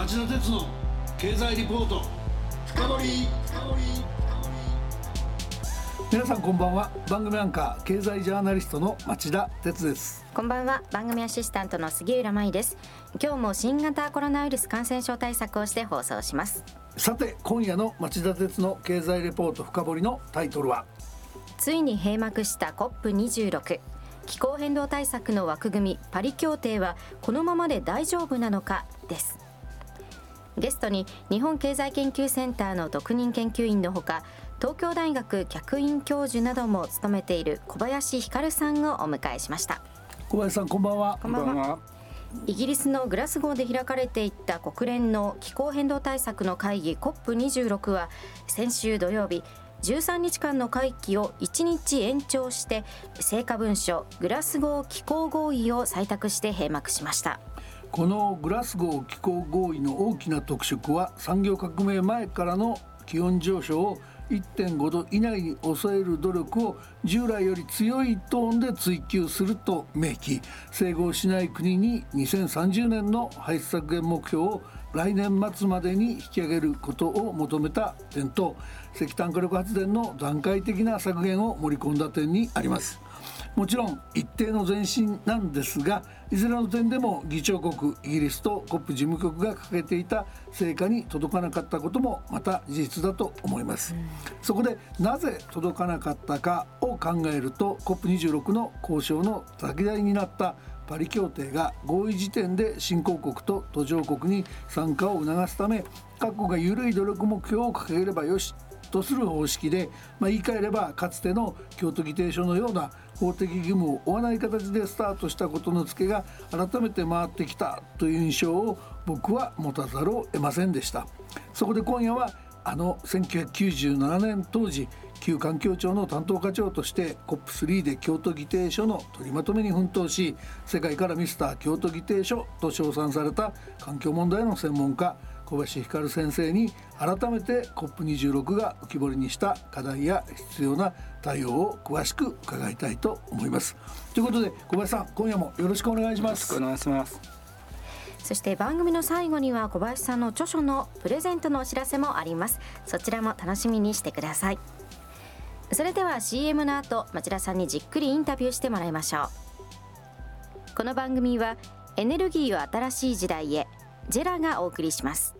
町田鉄の経済リポート。深掘皆さんこんばんは。番組アンカー経済ジャーナリストの町田鉄です。こんばんは。番組アシスタントの杉浦舞です。今日も新型コロナウイルス感染症対策をして放送します。さて今夜の町田鉄の経済レポート深掘りのタイトルは？ついに閉幕した COP26 気候変動対策の枠組みパリ協定はこのままで大丈夫なのか？ですゲストに日本経済研究センターの特任研究員のほか東京大学客員教授なども務めている小林光さんをお迎えしました。小林さんこんばんは。こんばんは。イギリスのグラスゴーで開かれていた国連の気候変動対策の会議 COP26 は先週土曜日13日間の会期を1日延長して成果文書グラスゴー気候合意を採択して閉幕しましたこのグラスゴー気候合意の大きな特色は産業革命前からの気温上昇を1.5度以内に抑える努力を従来より強いトーンで追求すると明記。整合しない国に2030年の排出削減目標を来年末までに引き上げることを求めた点と石炭火力発電の段階的な削減を盛り込んだ点にあります。もちろん一定の前進なんですがいずれの点でも議長国イギリスと COP 事務局が掲げていた成果に届かなかったこともまた事実だと思います、うん、そこでなぜ届かなかったかを考えると COP26 の交渉の先台になったパリ協定が合意時点で新興国と途上国に参加を促すため各国が緩い努力目標を掲げればよしとする方式で、まあ、言い換えればかつての京都議定書のような法的義務を負わない形でスタートしたことの付けが改めて回ってきたという印象を僕は持たざるを得ませんでした。そこで今夜はあの1997年当時旧環境庁の担当課長として COP3 で京都議定書の取りまとめに奮闘し世界からミスター京都議定書と称賛された環境問題の専門家小林光先生に改めて COP26 が浮き彫りにした課題や必要な対応を詳しく伺いたいと思います。ということで小林さん今夜もよろしくお願いします。お願いします。そして番組の最後には小林さんの著書のプレゼントのお知らせもあります。そちらも楽しみにしてください。それでは CM の後町田さんにじっくりインタビューしてもらいましょう。この番組はエネルギーを新しい時代へジェラがお送りします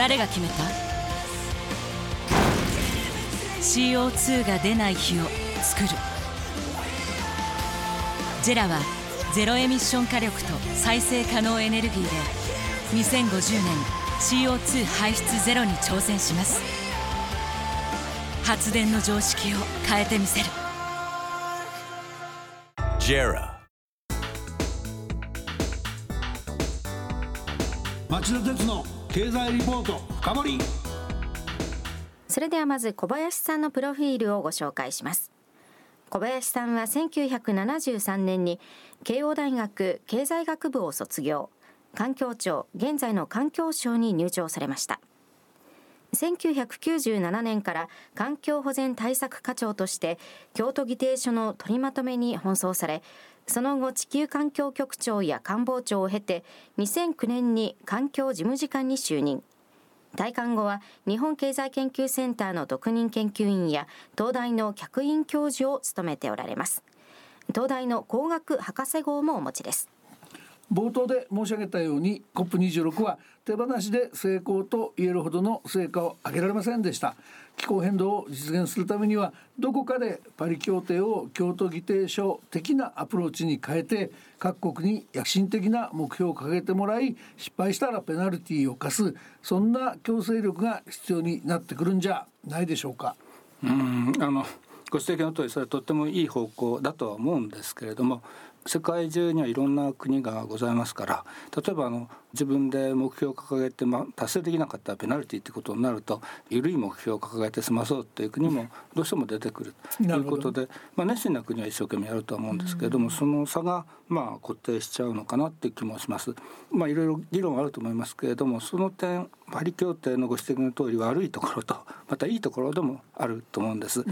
誰が決めた？CO2 が出ない日を作る。ジェラはゼロエミッション火力と再生可能エネルギーで2050年 CO2 排出ゼロに挑戦します。発電の常識を変えてみせる。ジェラ町田鉄の経済リポート深掘それではまず小林さんのプロフィールをご紹介します。小林さんは1973年に慶応大学経済学部を卒業。環境庁現在の環境省に入庁されました。1997年から環境保全対策課長として京都議定書の取りまとめに奔走されその後地球環境局長や官房長を経て2009年に環境事務次官に就任。退官後は日本経済研究センターの特任研究員や東大の客員教授を務めておられます。東大の工学博士号もお持ちです。冒頭で申し上げたように COP26 は手放しで成功と言えるほどの成果を上げられませんでした気候変動を実現するためにはどこかでパリ協定を京都議定書的なアプローチに変えて各国に躍進的な目標を掲げてもらい失敗したらペナルティーを課すそんな強制力が必要になってくるんじゃないでしょうか。うんあのご指摘の通りそれはとってもいい方向だとは思うんですけれども世界中にはいろんな国がございますから例えばあの自分で目標を掲げて、まあ、達成できなかったらペナルティってことになると緩い目標を掲げて済まそうっていう国もどうしても出てくるということで、まあ、熱心な国は一生懸命やるとは思うんですけれども、その差がまあ固定しちゃうのかなっていう気もします。まあ、いろいろ議論あると思いますけれどもその点パリ協定のご指摘の通り悪いところとまたいいところでもあると思うんです。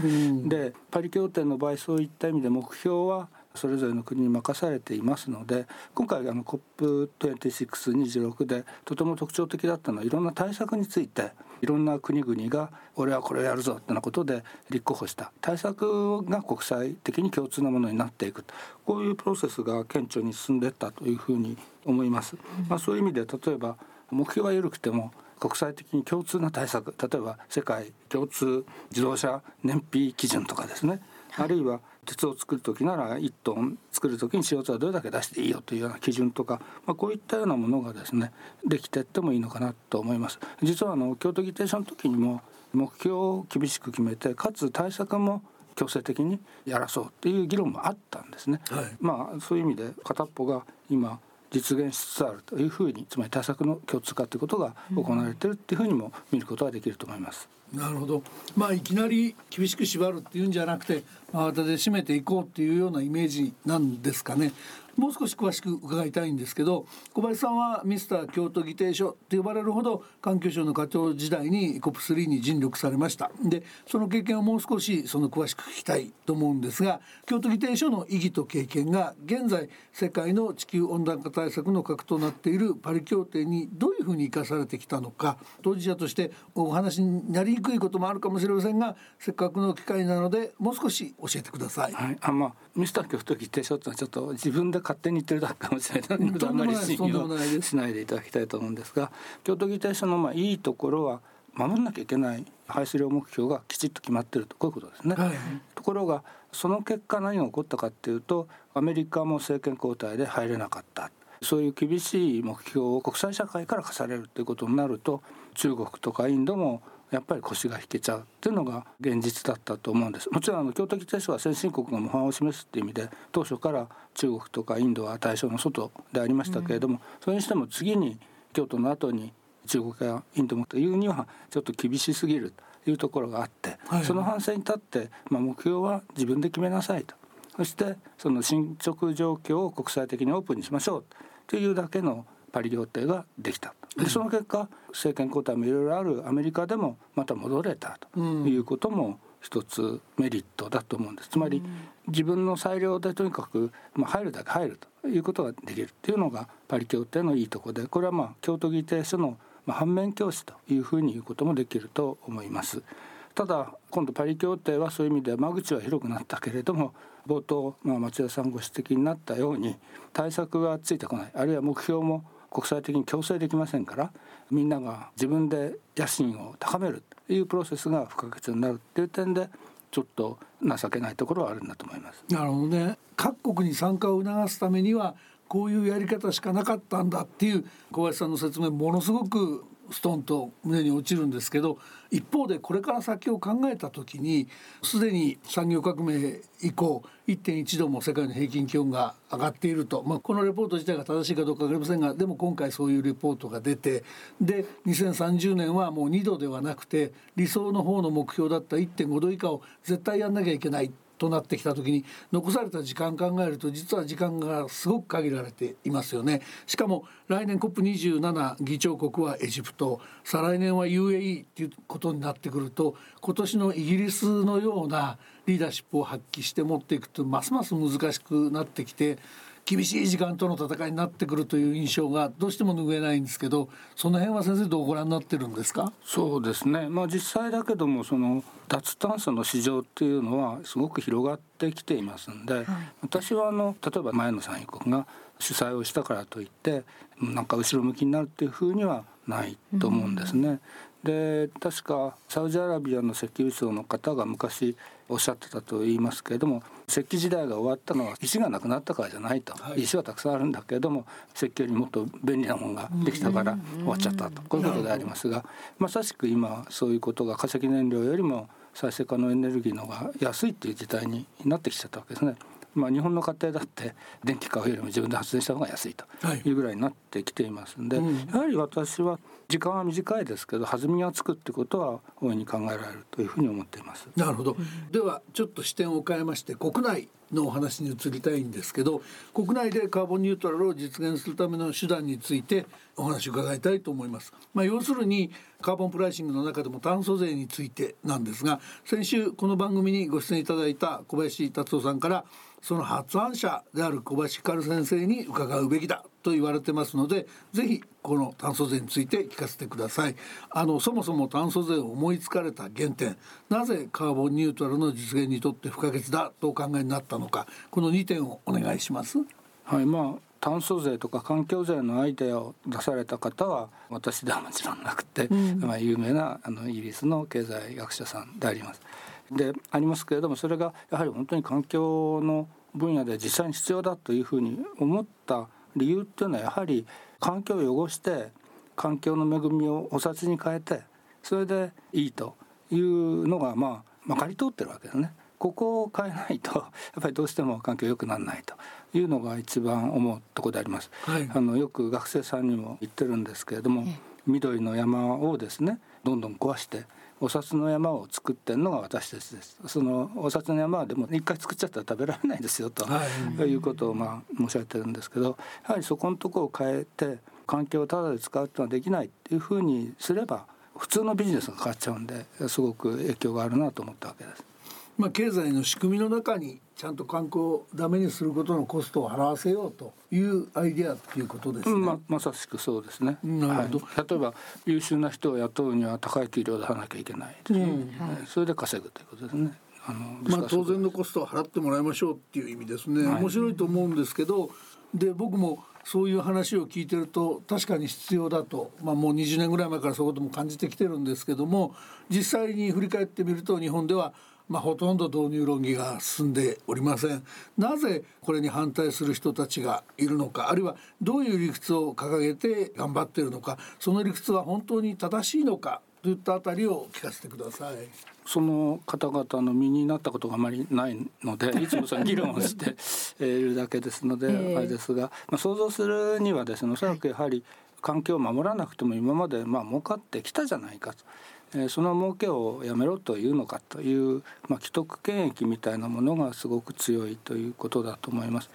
でパリ協定の場合そういった意味で目標はそれぞれの国に任されていますので今回あの COP2626 でとても特徴的だったのはいろんな対策についていろんな国々が俺はこれをやるぞってなことで立候補した。対策が国際的に共通なものになっていくこういうプロセスが顕著に進んでいったというふうに思います。まあ、そういう意味で例えば目標は緩くても国際的に共通な対策例えば世界共通自動車燃費基準とかですね、あるいは鉄を作る時なら1トン作る時に CO2 はどれだけ出していいよというような基準とか、まあ、こういったようなものがですねできていってもいいのかなと思います。実はあの京都議定書の時にも目標を厳しく決めてかつ対策も強制的にやらそうっていう議論もあったんですね、はい、まあそういう意味で片っぽが今実現しつつあるというふうにつまり対策の共通化ということが行われているというふうにも見ることができると思います。なるほどまあいきなり厳しく縛るっていうんじゃなくて慌てて締めていこうっていうようなイメージなんですかねもう少し詳しく伺いたいんですけど小林さんはミスター京都議定書と呼ばれるほど環境省の課長時代に COP3 に尽力されましたでその経験をもう少しその詳しく聞きたいと思うんですが京都議定書の意義と経験が現在世界の地球温暖化対策の核となっているパリ協定にどういうふうに生かされてきたのか当事者としてお話になりにくいこともあるかもしれませんがせっかくの機会なのでもう少し教えてください。はい、あまあミスター京都議定書ってのはちょっと自分で勝手に言ってるだけかもしれない。のであんまり信用しないでいただきたいと思うんですが京都議定書のまあいいところは守らなきゃいけない排出量目標がきちっと決まってると。こういうことですね。はい、ところがその結果何が起こったかっていうとアメリカも政権交代で入れなかった。そういう厳しい目標を国際社会から課されるということになると中国とかインドもやっぱり腰が引けちゃうっていうのが現実だったと思うんです。もちろんあの京都議定書は先進国が模範を示すっていう意味で当初から中国とかインドは対象の外でありましたけれども、うん、それにしても次に京都の後に中国やインドもというにはちょっと厳しすぎるというところがあって、はい、その反省に立って、まあ、目標は自分で決めなさいと。そしてその進捗状況を国際的にオープンにしましょうというだけのパリ協定ができたでその結果政権交代もいろいろあるアメリカでもまた戻れたということも一つメリットだと思うんです。つまり自分の裁量でとにかく、まあ、入るだけ入るということができるっていうのがパリ協定のいいとこでこれはまあ京都議定書の反面教師というふうに言うこともできると思います。ただ今度パリ協定はそういう意味で間口は広くなったけれども冒頭、まあ、町田さんご指摘になったように対策がついてこないあるいは目標も国際的に強制できませんからみんなが自分で野心を高めるというプロセスが不可欠になるっていう点でちょっと情けないところはあるんだと思います。なるほどね各国に参加を促すためにはこういうやり方しかなかったんだっていう小林さんの説明ものすごくストンと胸に落ちるんですけど一方でこれから先を考えた時にすでに産業革命以降1.1度も世界の平均気温が上がっていると、まあ、このレポート自体が正しいかどうか分かりませんがでも今回そういうレポートが出てで2030年はもう2度ではなくて理想の方の目標だった1.5度以下を絶対やんなきゃいけない。となってきた時に残された時間考えると実は時間がすごく限られていますよね。しかも来年 COP27 議長国はエジプト再来年は UAE っていうことになってくると今年のイギリスのようなリーダーシップを発揮して持っていくとますます難しくなってきて厳しい時間との戦いになってくるという印象がどうしても拭えないんですけどその辺は先生どうご覧になってるんですか？そうですね。まあ実際だけどもその脱炭素の市場っていうのはすごく広がってきていますんで、はい、私はあの例えば前の産油国が主催をしたからといってなんか後ろ向きになるっていうふうにはないと思うんですね。で確かサウジアラビアの石油省の方が昔おっしゃってたと言いますけれども石器時代が終わったのは石がなくなったからじゃないと、はい、石はたくさんあるんだけれども石器よりもっと便利なものができたから終わっちゃったと。こういうことでありますがまさしく今そういうことが化石燃料よりも再生可能エネルギーの方が安いっていう時代になってきちゃったわけですね。まあ、日本の家庭だって電気買うよりも自分で発電した方が安いというぐらいになってきていますんで、はいうん、やはり私は時間は短いですけど弾みがつくってことは大いに考えられるというふうに思っています。なるほど、ではちょっと視点を変えまして国内のお話に移りたいんですけど国内でカーボンニュートラルを実現するための手段についてお話を伺いたいと思います。まあ、要するにカーボンプライシングの中でも炭素税についてなんですが先週この番組にご出演いただいた小林達夫さんからその発案者である小林光先生に伺うべきだと言われてますのでぜひこの炭素税について聞かせてください。あのそもそも炭素税を思いつかれた原点なぜカーボンニュートラルの実現にとって不可欠だとお考えになったのかこの2点をお願いします。はいまあ炭素税とか環境税のアイデアを出された方は私ではもちろんなくて、うん、まあ有名なあのイギリスの経済学者さんであります。でありますけれどもそれがやはり本当に環境の分野で実際に必要だというふうに思った理由っていうのはやはり環境を汚して環境の恵みをお札に変えてそれでいいというのがまあまかり通ってるわけですね。ここを変えないと やっぱりどうしても環境良くならないというのが一番思うところであります。はい、あのよく学生さんにも言ってるんですけれども、緑の山をですねどんどん壊してお札の山を作ってるのが私たちですそのお札の山はでも一回作っちゃったら食べられないですよと、はい、いうことをまあ申し上げてるんですけどやはりそこのところを変えて環境をただで使うっていうのはできないっていうふうにすれば普通のビジネスが変わっちゃうんですごく影響があるなと思ったわけです。まあ、経済の仕組みの中にちゃんと観光をダメにすることのコストを払わせようというアイデアっていうことですね。ままさしくそうですね。なるほど、はい、例えば優秀な人を雇うには高い給料を出さなきゃいけないうん、それで稼ぐということですね。あのまあ当然のコストを払ってもらいましょうっていう意味ですね。面白いと思うんですけど、で僕もそういう話を聞いてると確かに必要だと、まあ、もう20年ぐらい前からそういうことも感じてきてるんですけども実際に振り返ってみると日本ではまあ、ほとんど導入論議が進んでおりませんなぜこれに反対する人たちがいるのかあるいはどういう理屈を掲げて頑張っているのかその理屈は本当に正しいのかといったあたりを聞かせてください。その方々の身になったことがあまりないので いつもその議論をしているだけですのであれですが、まあ、想像するにはですねおそらくやはり環境を守らなくても今までまあ儲かってきたじゃないかと。その儲けをやめろというのかという、まあ、既得権益みたいなものがすごく強いということだと思います。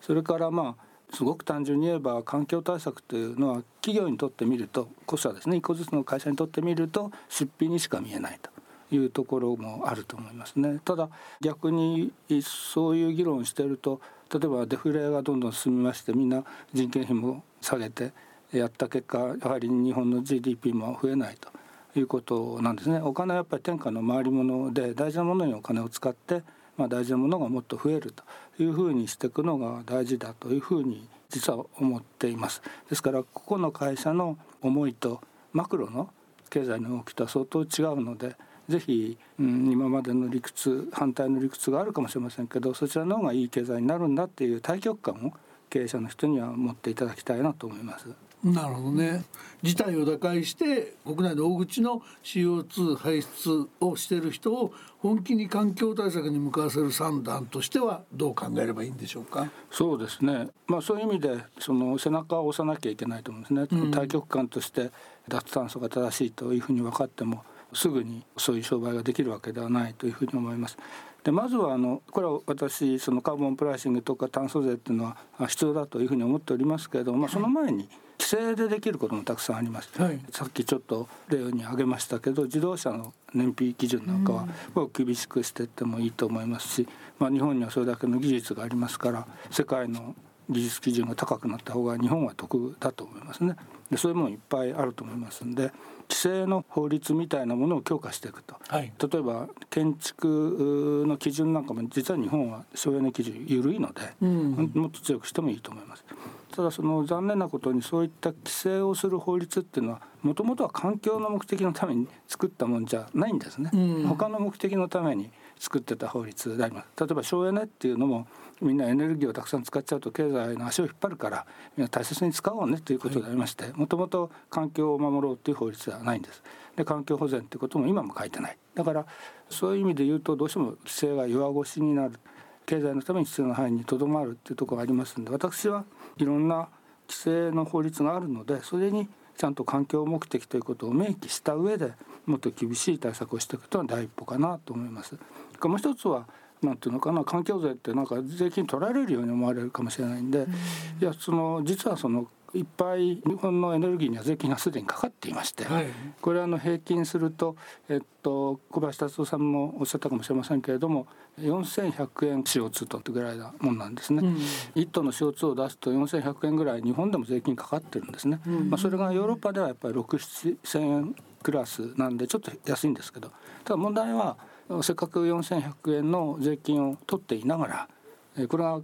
それからまあすごく単純に言えば環境対策というのは企業にとってみるとこそはですね一個ずつの会社にとってみると出費にしか見えないというところもあると思いますね。ただ逆にそういう議論をしてると例えばデフレがどんどん進みましてみんな人件費も下げてやった結果やはり日本の GDP も増えないということなんですねお金はやっぱり天下の回り物で大事なものにお金を使って、まあ、大事なものがもっと増えるというふうにしていくのが大事だというふうに実は思っていますですからここの会社の思いとマクロの経済の動きとは相当違うのでぜひ、うん、今までの理屈反対の理屈があるかもしれませんけどそちらの方がいい経済になるんだっていう対極感を経営者の人には持っていただきたいなと思います。なるほどね。事態を打開して国内の大口の CO2 排出をしている人を本気に環境対策に向かわせる算段としてはどう考えればいいんでしょうか？そうですね。まあそういう意味でその背中を押さなきゃいけないと思うんですね、うん、対極観として脱炭素が正しいというふうに分かってもすぐにそういう商売ができるわけではないというふうに思います。でまずはあのこれは私そのカーボンプライシングとか炭素税っていうのは必要だというふうに思っておりますけれども、まあ、その前に規制でできることもたくさんあります、はい、さっきちょっと例に挙げましたけど自動車の燃費基準なんかは厳しくしていってもいいと思いますし、まあ、日本にはそれだけの技術がありますから世界の技術基準が高くなった方が日本は得だと思いますね。でそういうものいっぱいあると思いますんで規制の法律みたいなものを強化していくと、はい、例えば建築の基準なんかも実は日本は省エネ基準緩いので、うん、もっと強くしてもいいと思います。ただその残念なことにそういった規制をする法律っていうのはもともとは環境の目的のために作ったもんじゃないんですね、うん、他の目的のために作ってた法律であります。例えば省エネっていうのもみんなエネルギーをたくさん使っちゃうと経済の足を引っ張るからみんな大切に使おうねということでありましてもともと環境を守ろうという法律ではないんです。で環境保全ってことも今も書いてない。だからそういう意味で言うとどうしても規制が弱腰になる。経済のために必要な範囲にとどまるっていうところがありますんで私はいろんな規制の法律があるのでそれにちゃんと環境目的ということを明記した上でもっと厳しい対策をしていくというのは第一歩かなと思います。もう一つはなんていうのかな環境税ってなんか税金取られるように思われるかもしれないんで、いやその実はそのいっぱい日本のエネルギーには税金がすでにかかっていまして、はい、これはあの平均すると、えっと、小林達夫さんもおっしゃったかもしれませんけれども4100円 CO2 トンってぐらいなもんなんですね、うん、1トンの CO2 を出すと4100円ぐらい日本でも税金かかってるんですね、うん、まあ、それがヨーロッパではやっぱり67000円クラスなんでちょっと安いんですけどただ問題はせっかく4100円の税金を取っていながらこれは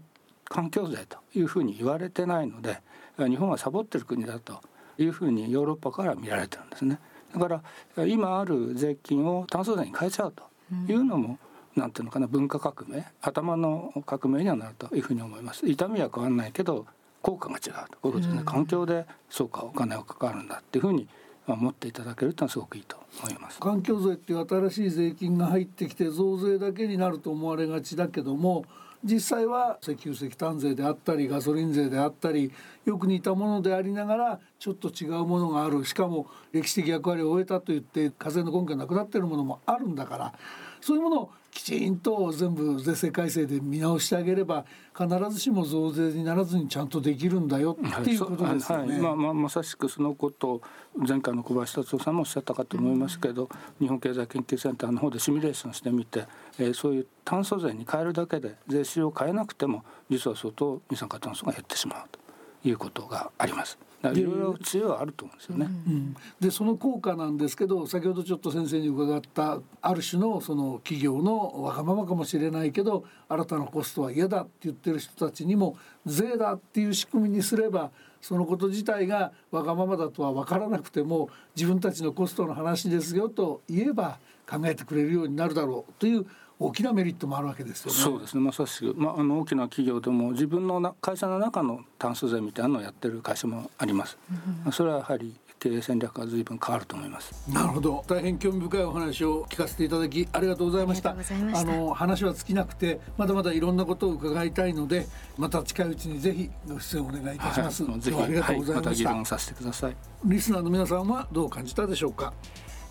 環境税というふうに言われてないので日本はサボってる国だというふうにヨーロッパから見られてるんですね。だから今ある税金を炭素税に変えちゃうというのも、うん、なんていうのかな文化革命頭の革命にはなるというふうに思います。痛みは変わらないけど効果が違うとこういうことですね、うん、環境でそうかお金がかかるんだっていうふうに持っていただけるとすごくいいと思います環境税っていう新しい税金が入ってきて増税だけになると思われがちだけども実際は石油石炭税であったりガソリン税であったりよく似たものでありながらちょっと違うものがある。しかも歴史的役割を終えたといって課税の根拠がなくなっているものもあるんだから。そういうものをきちんと全部税制改正で見直してあげれば必ずしも増税にならずにちゃんとできるんだよっていうことですよね。はい、まあまあまさしくそのことを前回の小林達夫さんもおっしゃったかと思いますけど、うん、日本経済研究センターの方でシミュレーションしてみて、えー、そういう炭素税に変えるだけで税収を変えなくても実は相当二酸化炭素が減ってしまうということがあります。いろいろ知恵はあると思うんですよね。うん、でその効果なんですけど先ほどちょっと先生に伺ったある種のその企業のわがままかもしれないけど新たなコストは嫌だって言ってる人たちにも税だっていう仕組みにすればそのこと自体がわがままだとは分からなくても自分たちのコストの話ですよと言えば考えてくれるようになるだろうという大きなメリットもあるわけですよね。そうですねまさしく、まあ、あの大きな企業でも自分の会社の中の炭素税みたいなのをやってる会社もあります。うん、それはやはり経営戦略が随分変わると思います。なるほど、大変興味深いお話を聞かせていただきありがとうございました。あの話は尽きなくてまだまだいろんなことを伺いたいので、また近いうちにぜひご出演お願いいたします。はい、ぜひありがとうございました。はい、また議論させてください。リスナーの皆さんはどう感じたでしょうか。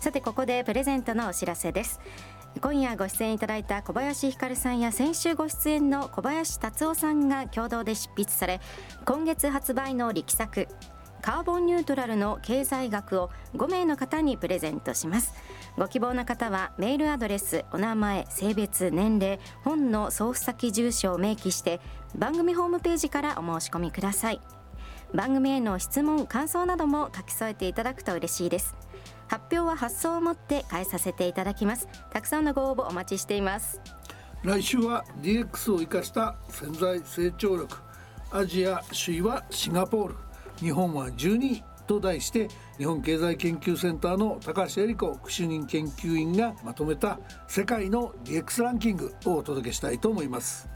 さてここでプレゼントのお知らせです。今夜ご出演いただいた小林ひかるさんや先週ご出演の小林達夫さんが共同で執筆され今月発売の力作カーボンニュートラルの経済学を5名の方にプレゼントします。ご希望の方はメールアドレスお名前性別年齢本の送付先住所を明記して番組ホームページからお申し込みください。番組への質問感想なども書き添えていただくと嬉しいです。発表は発送をもって返させていただきます。たくさんのご応募お待ちしています。来週は DX を生かした潜在成長力。アジア首位はシンガポール。日本は12位と題して日本経済研究センターの高橋恵理子副主任研究員がまとめた世界の DX ランキングをお届けしたいと思います。